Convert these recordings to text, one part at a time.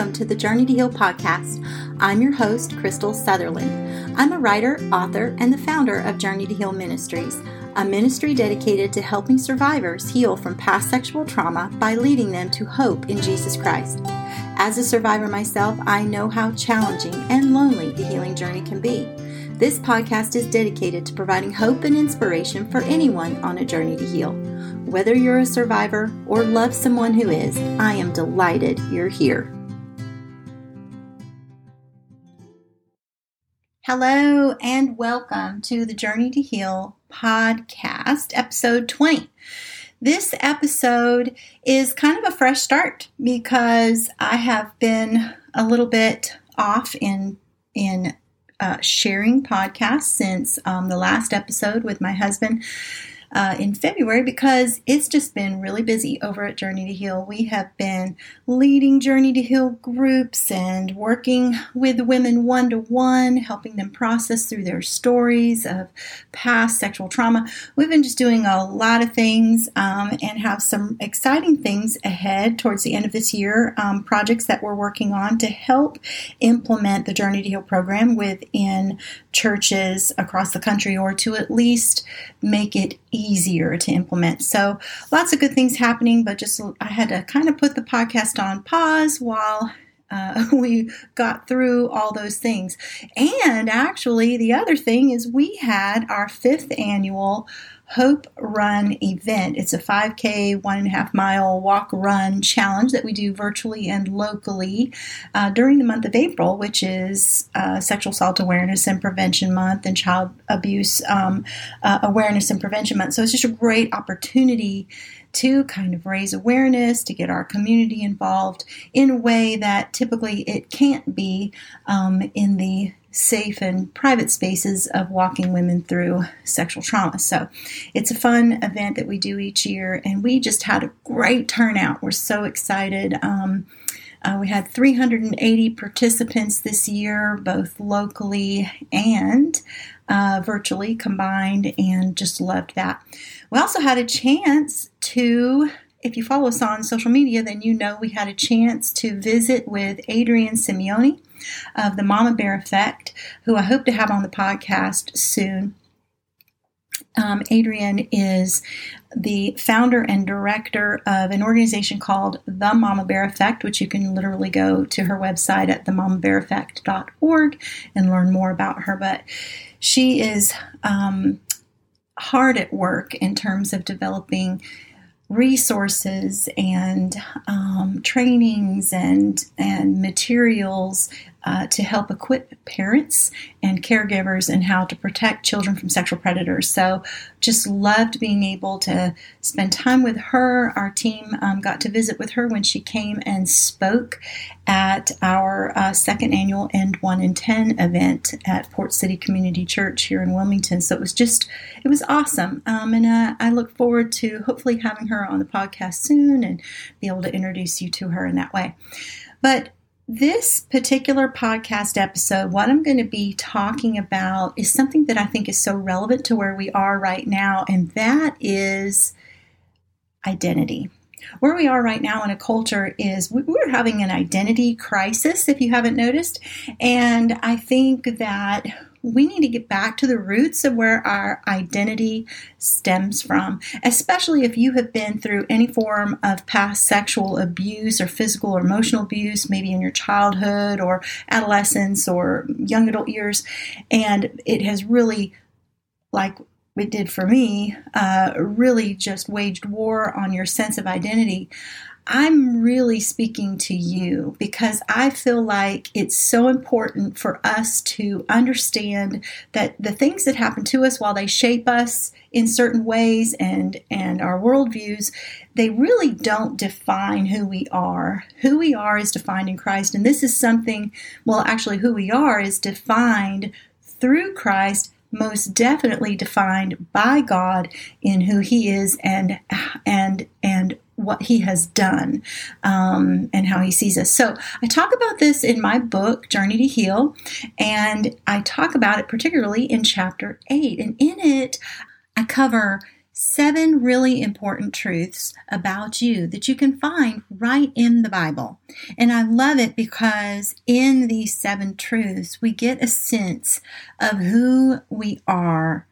welcome to the Journey to Heal podcast. I'm your host, Crystal Sutherland. I'm a writer, author, and the founder of Journey to Heal Ministries, a ministry dedicated to helping survivors heal from past sexual trauma by leading them to hope in Jesus Christ. As a survivor myself, I know how challenging and lonely the healing journey can be. This podcast is dedicated to providing hope and inspiration for anyone on a journey to heal. Whether you're a survivor or love someone who is, I am delighted you're here. Hello and welcome to the Journey to Heal podcast, episode 20. This episode is kind of a fresh start because I have been a little bit off in in uh, sharing podcasts since um, the last episode with my husband uh, in February because it's just been really busy over at Journey to Heal. We have been leading Journey to Heal groups and working with women one to one, helping them process through their stories of past sexual trauma. We've been just doing a lot of things um, and have some exciting things ahead towards the end of this year. Um, projects that we're working on to help implement the Journey to Heal program within churches across the country or to at least make it to implement. So lots of good things happening, but just I had to kind of put the podcast on pause while uh, we got through all those things. And actually, the other thing is we had our fifth annual Hope Run event. It's a 5K, one and a half mile walk run challenge that we do virtually and locally uh, during the month of April, which is uh, Sexual Assault Awareness and Prevention Month and Child Abuse um, uh, Awareness and Prevention Month. So it's just a great opportunity to kind of raise awareness, to get our community involved in a way that typically it can't be um, in the safe and private spaces of walking women through sexual trauma. So it's a fun event that we do each year, and we just had a great turnout. We're so excited. Um, uh, we had 380 participants this year, both locally and uh, virtually combined, and just loved that. We also had a chance to if you follow us on social media, then you know we had a chance to visit with Adrienne Simeone of the Mama Bear Effect, who I hope to have on the podcast soon. Um, Adrienne is the founder and director of an organization called The Mama Bear Effect, which you can literally go to her website at themamabeareffect.org and learn more about her. But she is um, hard at work in terms of developing resources and um, trainings and and materials uh, to help equip parents and caregivers in how to protect children from sexual predators. So, just loved being able to spend time with her. Our team um, got to visit with her when she came and spoke at our uh, second annual End One in Ten event at Port City Community Church here in Wilmington. So, it was just, it was awesome. Um, and uh, I look forward to hopefully having her on the podcast soon and be able to introduce you to her in that way. But this particular podcast episode, what I'm going to be talking about is something that I think is so relevant to where we are right now, and that is identity. Where we are right now in a culture is we're having an identity crisis, if you haven't noticed. And I think that we need to get back to the roots of where our identity stems from, especially if you have been through any form of past sexual abuse or physical or emotional abuse, maybe in your childhood or adolescence or young adult years, and it has really, like it did for me, uh, really just waged war on your sense of identity. I'm really speaking to you because I feel like it's so important for us to understand that the things that happen to us while they shape us in certain ways and and our worldviews, they really don't define who we are. Who we are is defined in Christ, and this is something. Well, actually, who we are is defined through Christ most definitely defined by God in who He is and and and what he has done um, and how he sees us. So I talk about this in my book, Journey to Heal, and I talk about it particularly in chapter eight. And in it, I cover seven really important truths about you that you can find right in the Bible. And I love it because in these seven truths, we get a sense of who we are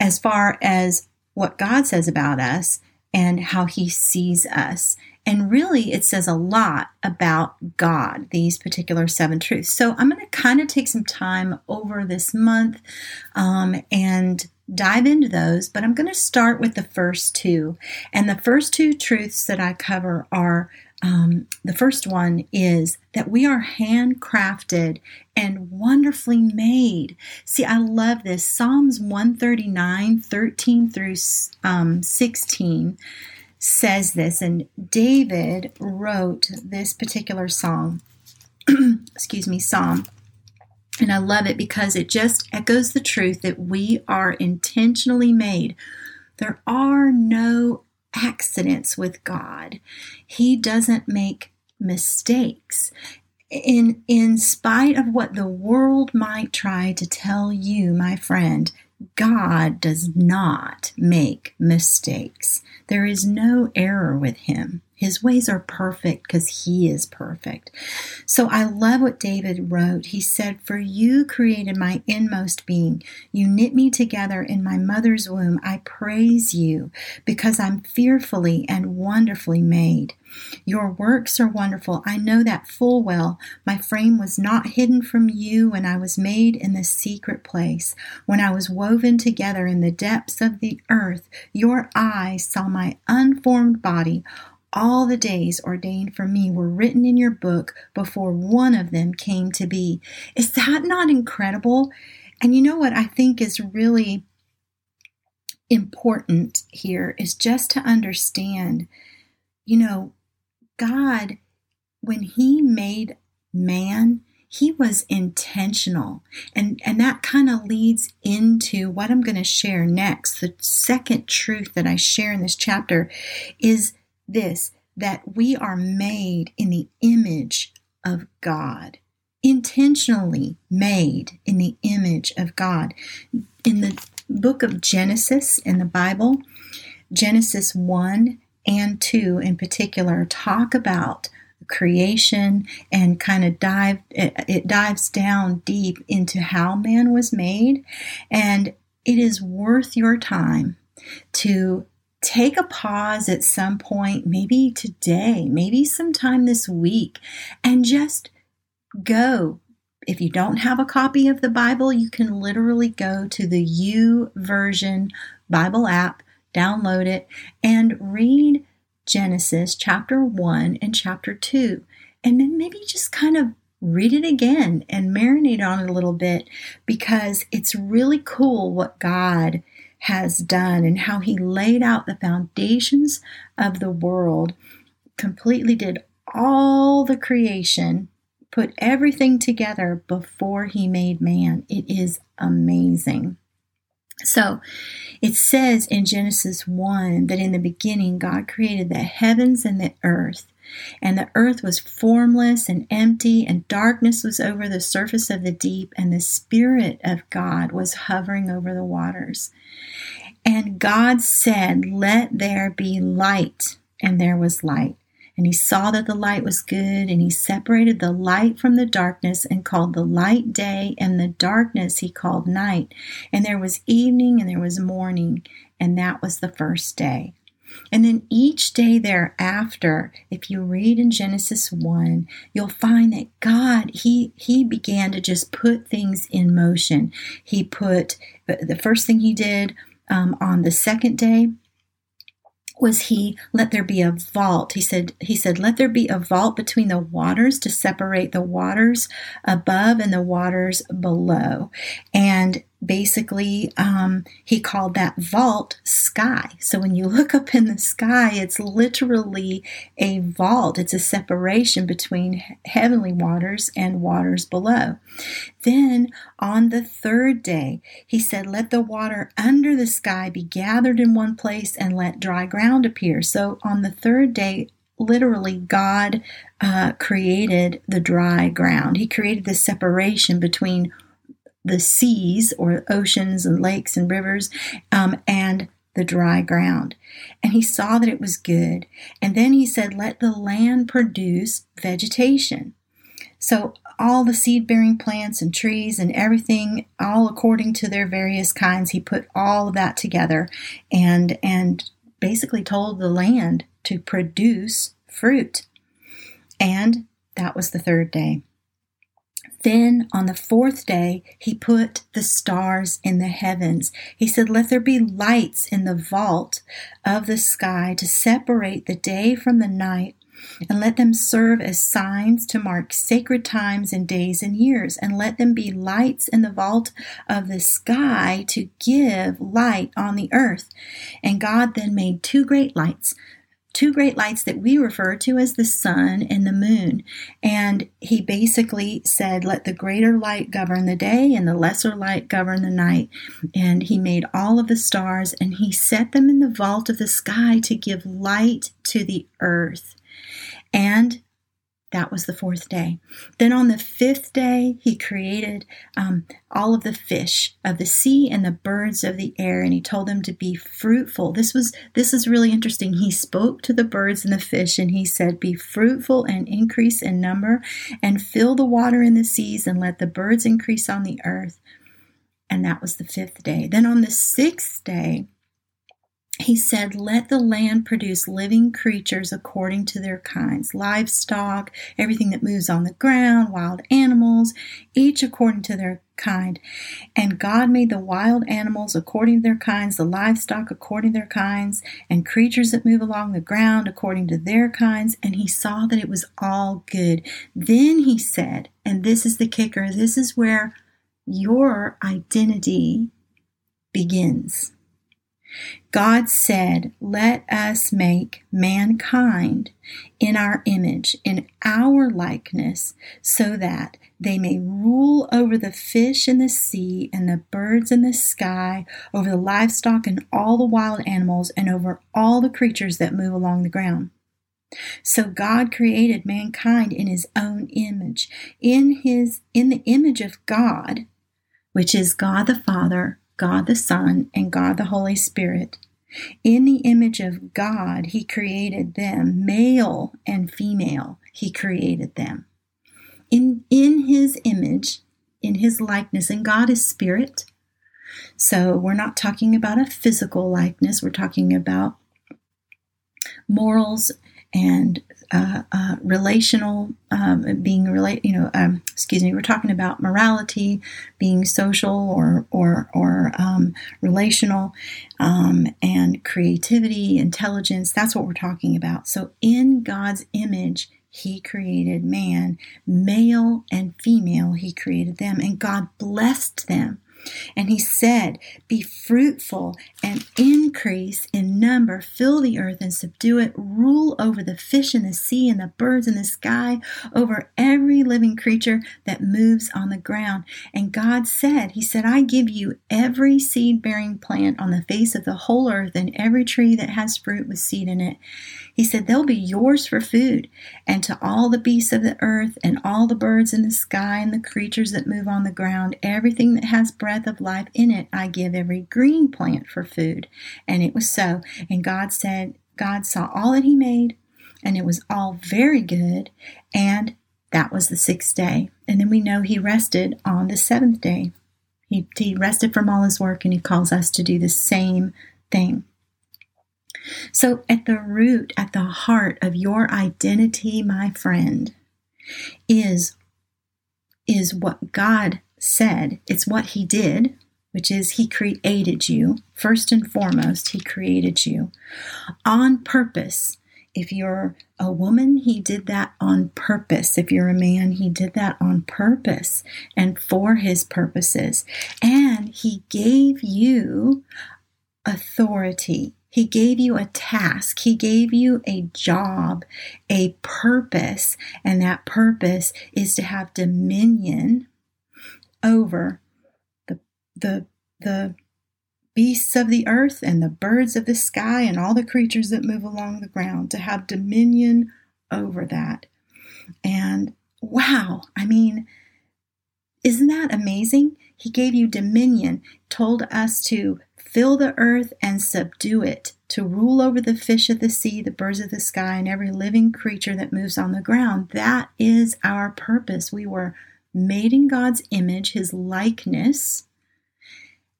as far as what God says about us and how he sees us. And really, it says a lot about God, these particular seven truths. So I'm going to kind of take some time over this month um, and dive into those, but I'm going to start with the first two. And the first two truths that I cover are um, the first one is that we are handcrafted and wonderfully made. See, I love this. Psalms 139, 13 through um, 16 says this, and David wrote this particular song. excuse me, psalm. And I love it because it just echoes the truth that we are intentionally made. There are no accidents with God. He doesn't make mistakes. In, in spite of what the world might try to tell you, my friend, God does not make mistakes. There is no error with him. His ways are perfect because he is perfect. So I love what David wrote. He said, For you created my inmost being. You knit me together in my mother's womb. I praise you because I'm fearfully and wonderfully made. Your works are wonderful. I know that full well. My frame was not hidden from you when I was made in the secret place. When I was woven together in the depths of the earth, your eyes saw my unformed body. All the days ordained for me were written in your book before one of them came to be. Is that not incredible? And you know what I think is really important here is just to understand, you know, God, when He made man, he was intentional and and that kind of leads into what i'm going to share next the second truth that i share in this chapter is this that we are made in the image of God, intentionally made in the image of God. In the book of Genesis in the Bible, Genesis 1 and 2 in particular talk about creation and kind of dive it, it dives down deep into how man was made and it is worth your time to take a pause at some point, maybe today, maybe sometime this week, and just go. If you don't have a copy of the Bible, you can literally go to the YouVersion Bible app, download it, and read Genesis chapter 1 and chapter 2. And then maybe just kind of read it again and marinate on it a little bit because it's really cool what God has done and how he laid out the foundations of the world, completely did all the creation, put everything together before he made man. It is amazing. So it says in Genesis 1 that in the beginning God created the heavens and the earth. And the earth was formless and empty, and darkness was over the surface of the deep, and the Spirit of God was hovering over the waters. And God said, Let there be light. And there was light. And he saw that the light was good, and he separated the light from the darkness, and called the light day, and the darkness he called night. And there was evening, and there was morning, and that was the first day. And then each day thereafter, if you read in Genesis 1, you'll find that God, he, he began to just put things in motion. He put, the first thing he did um, on the second day, was he let there be a vault he said he said let there be a vault between the waters to separate the waters above and the waters below and basically um, he called that vault sky. So when you look up in the sky it's literally a vault. It's a separation between heavenly waters and waters below. Then on the third day he said let the water under the sky be gathered in one place and let dry ground appear. So on the third day literally God uh, created the dry ground. He created the separation between the seas or oceans and lakes and rivers um, and the dry ground. And he saw that it was good. And then he said, Let the land produce vegetation. So all the seed bearing plants and trees and everything, all according to their various kinds, he put all of that together and and basically told the land to produce fruit. And that was the third day. Then on the fourth day, he put the stars in the heavens. He said, Let there be lights in the vault of the sky to separate the day from the night, and let them serve as signs to mark sacred times and days and years, and let them be lights in the vault of the sky to give light on the earth. And God then made two great lights two great lights that we refer to as the sun and the moon. And he basically said, Let the greater light govern the day and the lesser light govern the night. And he made all of the stars and he set them in the vault of the sky to give light to the earth. And that was the fourth day. Then on the fifth day, he created um, all of the fish of the sea and the birds of the air, and he told them to be fruitful. This was this is really interesting. He spoke to the birds and the fish, and he said, "Be fruitful and increase in number, and fill the water in the seas, and let the birds increase on the earth." And that was the fifth day. Then on the sixth day, he said, Let the land produce living creatures according to their kinds livestock, everything that moves on the ground, wild animals, each according to their kind. And God made the wild animals according to their kinds, the livestock according to their kinds, and creatures that move along the ground according to their kinds. And he saw that it was all good. Then he said, and this is the kicker this is where your identity begins. God said, Let us make mankind in our image, in our likeness, so that they may rule over the fish in the sea and the birds in the sky, over the livestock and all the wild animals, and over all the creatures that move along the ground. So God created mankind in his own image. In his in the image of God, which is God the Father, God the Son, and God the Holy Spirit. In the image of God, He created them, male and female, He created them. In, in His image, in His likeness, and God is spirit. So we're not talking about a physical likeness, we're talking about morals and uh, uh, relational um, being relate you know um, excuse me we're talking about morality being social or or or um, relational um, and creativity intelligence that's what we're talking about. So in God's image he created man. Male and female he created them and God blessed them and he said, Be fruitful and increase in number, fill the earth and subdue it, rule over the fish in the sea and the birds in the sky, over every living creature that moves on the ground. And God said, He said, I give you every seed bearing plant on the face of the whole earth and every tree that has fruit with seed in it. He said, They'll be yours for food, and to all the beasts of the earth, and all the birds in the sky, and the creatures that move on the ground, everything that has breath of life in it, I give every green plant for food. And it was so. And God said, God saw all that He made, and it was all very good. And that was the sixth day. And then we know He rested on the seventh day. He, he rested from all His work, and He calls us to do the same thing. So, at the root, at the heart of your identity, my friend, is, is what God said. It's what He did, which is He created you. First and foremost, He created you on purpose. If you're a woman, he did that on purpose. If you're a man, he did that on purpose and for his purposes. And he gave you authority. He gave you a task. He gave you a job, a purpose, and that purpose is to have dominion over the the the beasts of the earth and the birds of the sky and all the creatures that move along the ground to have dominion over that. And wow, I mean, isn't that amazing? He gave you dominion, told us to fill the earth and subdue it, to rule over the fish of the sea, the birds of the sky, and every living creature that moves on the ground. That is our purpose. We were made in God's image, his likeness,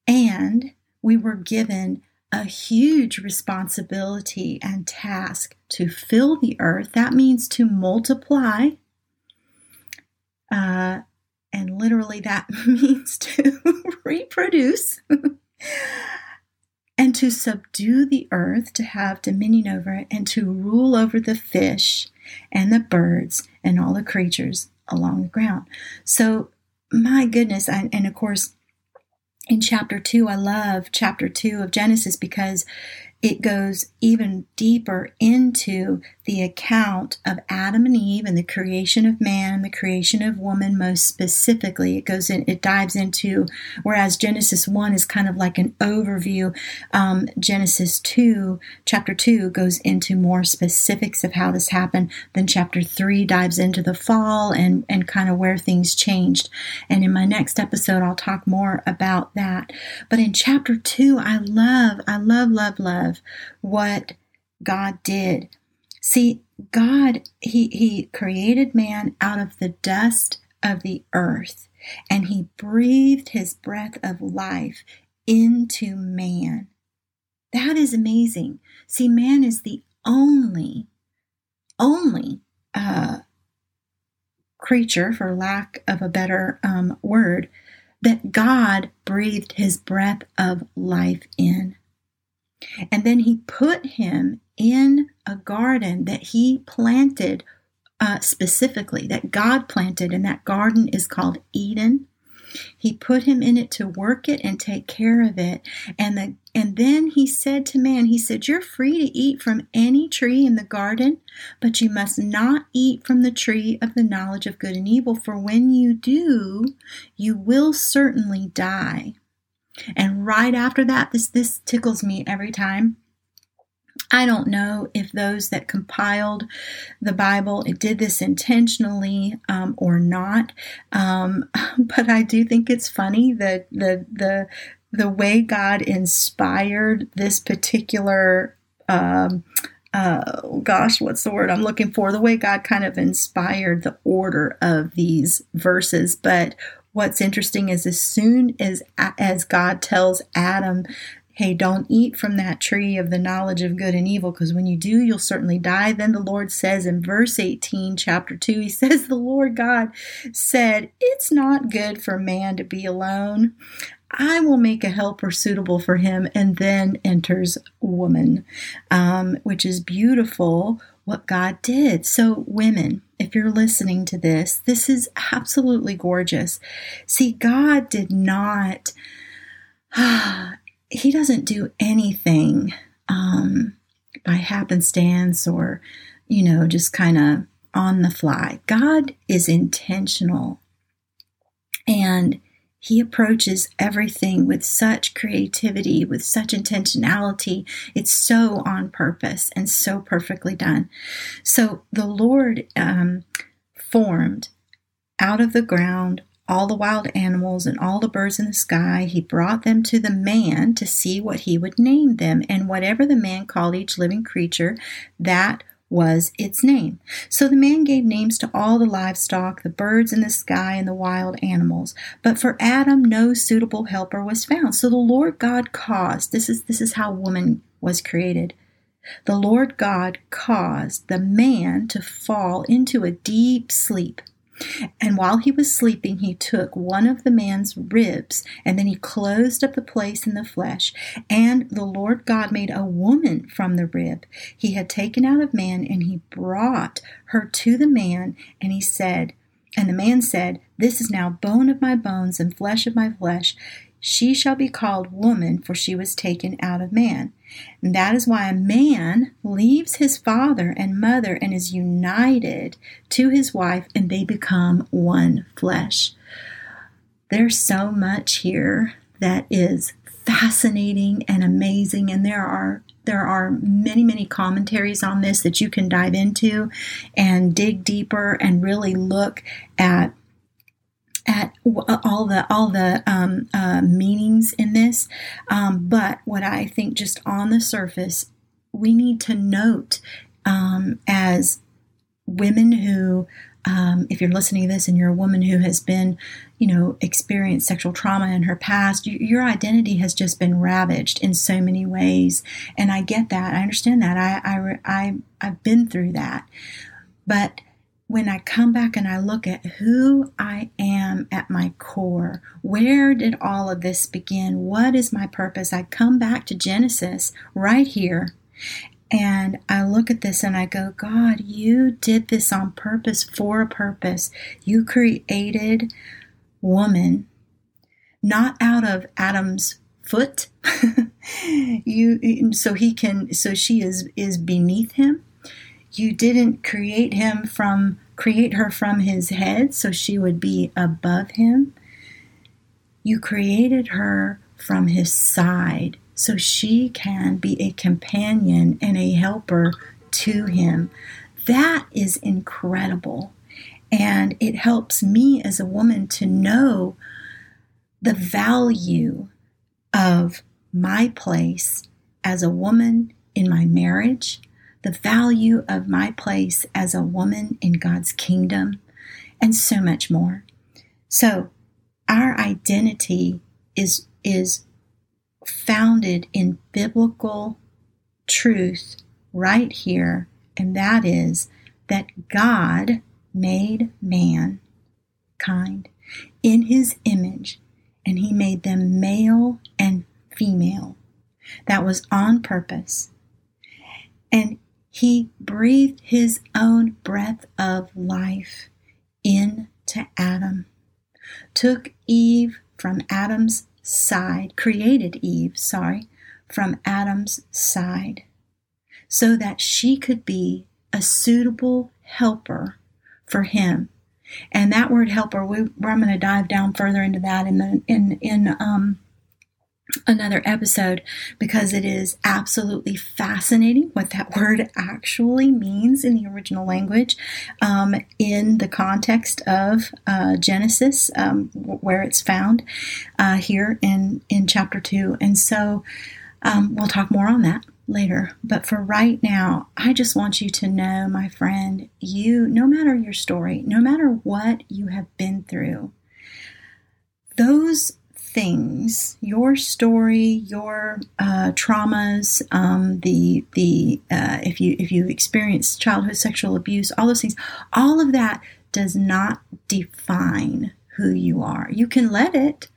and we were given a huge responsibility and task to fill the earth. That means to multiply. Uh, and literally, that means to reproduce and to subdue the earth, to have dominion over it, and to rule over the fish and the birds and all the creatures along the ground. So, my goodness, and, and of course, in chapter 2, I love chapter 2 of Genesis because it goes even deeper into the account of Adam and Eve and the creation of man, and the creation of woman most specifically. It goes in, it dives into, whereas Genesis 1 is kind of like an overview, um, Genesis 2, chapter 2, goes into more specifics of how this happened. Then chapter 3 dives into the fall and, and kind of where things changed. And in my next episode, I'll talk more about that. But in chapter 2, I love, I love, love, love what God did. See, God, he, he created man out of the dust of the earth and he breathed his breath of life into man. That is amazing. See, man is the only, only uh, creature, for lack of a better um, word, that God breathed his breath of life in. And then he put him in a garden that he planted uh, specifically, that God planted, and that garden is called Eden. He put him in it to work it and take care of it. And the and then he said to man, he said, You're free to eat from any tree in the garden, but you must not eat from the tree of the knowledge of good and evil, for when you do, you will certainly die. And right after that, this this tickles me every time. I don't know if those that compiled the Bible did this intentionally um, or not, um, but I do think it's funny that the the the way God inspired this particular. Um, uh, gosh, what's the word I'm looking for? The way God kind of inspired the order of these verses. But what's interesting is as soon as as God tells Adam, "Hey, don't eat from that tree of the knowledge of good and evil, because when you do, you'll certainly die." Then the Lord says in verse 18, chapter 2, he says, "The Lord God said, "It's not good for man to be alone. I will make a helper suitable for him." And then enters woman, um, which is beautiful what God did. So, women, if you're listening to this, this is absolutely gorgeous. See, God did not, He doesn't do anything um, by happenstance or, you know, just kind of on the fly. God is intentional. And he approaches everything with such creativity, with such intentionality. It's so on purpose and so perfectly done. So the Lord um, formed out of the ground all the wild animals and all the birds in the sky. He brought them to the man to see what he would name them. And whatever the man called each living creature, that was its name. So the man gave names to all the livestock, the birds in the sky, and the wild animals. But for Adam, no suitable helper was found. So the Lord God caused, this is, this is how woman was created. The Lord God caused the man to fall into a deep sleep. And while he was sleeping, he took one of the man's ribs, and then he closed up the place in the flesh. And the Lord God made a woman from the rib he had taken out of man, and he brought her to the man, and he said, and the man said, This is now bone of my bones and flesh of my flesh. She shall be called woman, for she was taken out of man. And that is why a man leaves his father and mother and is united to his wife, and they become one flesh. There's so much here that is fascinating and amazing, and there are there are many many commentaries on this that you can dive into and dig deeper and really look at at all the all the um, uh, meanings in this, um, but what I think just on the surface, we need to note um, as women who um, if you're listening to this and you're a woman who has been, you know, experienced sexual trauma in her past, you, your identity has just been ravaged in so many ways. And I get that. I understand that. I, I, I, I've been through that. But when I come back and I look at who I am at my core, where did all of this begin? What is my purpose? I come back to Genesis right here and I look at this and I go, God, you did this on purpose for a purpose. You created woman not out of Adam's foot. you so he can so she is is beneath him. You didn't create him from create her from his head so she would be above him. You created her from his side so she can be a companion and a helper to him. That is incredible. And it helps me as a woman to know the value of my place as a woman in my marriage, the value of my place as a woman in God's kingdom, and so much more. So, our identity is, is founded in biblical truth right here, and that is that God made mankind in his image, and he made them male and female. That was on purpose. And he breathed his own breath of life into Adam, took Eve from Adam's side, created Eve, sorry, from Adam's side, so that she could be a suitable helper for him. And that word helper, we, I'm going to dive down further into that in the, in in um, another episode because it is absolutely fascinating what that word actually means in the original language um, in the context of uh, Genesis, um, where it's found uh, here in, in chapter 2. And so um, we'll talk more on that later. But for right now, I just want you to know, my friend, you, no matter your story, no matter what you have been through, those things, your story, your uh, traumas, um, the the uh, if you if you experienced childhood sexual abuse, all those things, all of that does not define who you are. You can let it.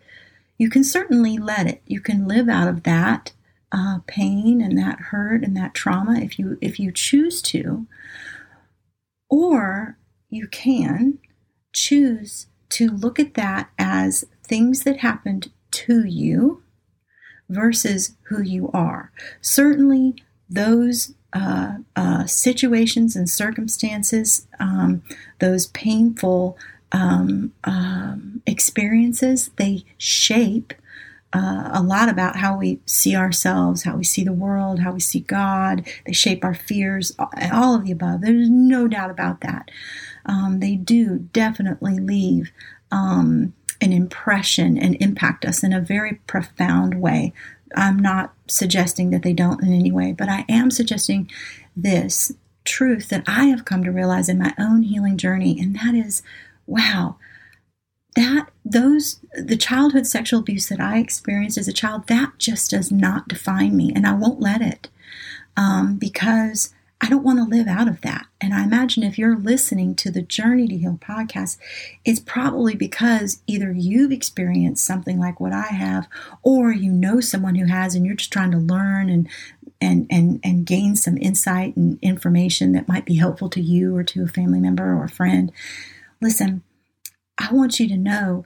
You can certainly let it. You can live out of that uh, pain and that hurt and that trauma if you if you choose to, or you can choose to look at that as things that happened to you versus who you are. Certainly, those uh, uh, situations and circumstances, um, those painful um, um, experiences, they shape uh, a lot about how we see ourselves, how we see the world, how we see God. They shape our fears, all of the above. There's no doubt about that. Um, they do definitely leave um, an impression and impact us in a very profound way. I'm not suggesting that they don't in any way, but I am suggesting this truth that I have come to realize in my own healing journey, and that is wow, that those the childhood sexual abuse that I experienced as a child, that just does not define me, and I won't let it um, because I don't want to live out of that. And I imagine if you're listening to the Journey to Heal podcast, it's probably because either you've experienced something like what I have, or you know someone who has, and you're just trying to learn and and and and gain some insight and information that might be helpful to you or to a family member or a friend. Listen, I want you to know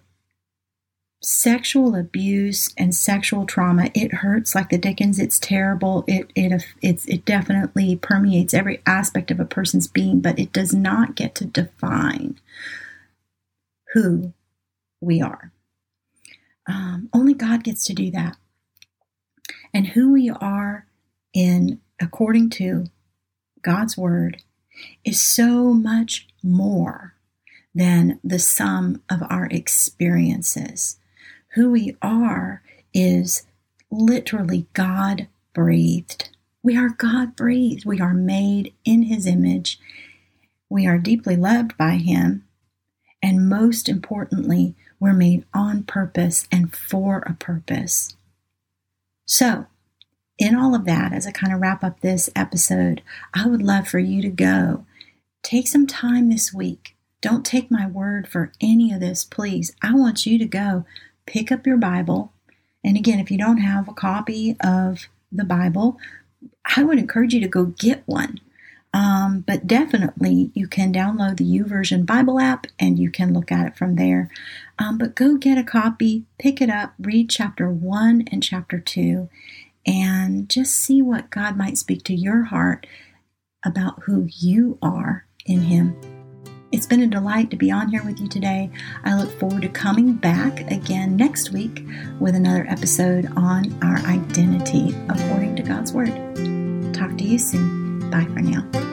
sexual abuse and sexual trauma it hurts like the dickens. It's terrible. It it it's it definitely permeates every aspect of a person's being but it does not get to define who we are. Um, only god gets to do that. And who we are in according to god's word is so much more than the sum of our experiences. Who we are is literally God breathed. We are God breathed. We are made in His image. We are deeply loved by Him. And most importantly, we're made on purpose and for a purpose. So, in all of that, as I kind of wrap up this episode, I would love for you to go take some time this week. Don't take my word for any of this, please. I want you to go pick up your Bible. And again, if you don't have a copy of the Bible, I would encourage you to go get one. Um, but definitely, you can download the YouVersion Bible app and you can look at it from there. Um, but go get a copy, pick it up, read chapter one and chapter two, and just see what God might speak to your heart about who you are in Him. It's been a delight to be on here with you today. I look forward to coming back again next week with another episode on our identity according to God's Word. Talk to you soon. Bye for now.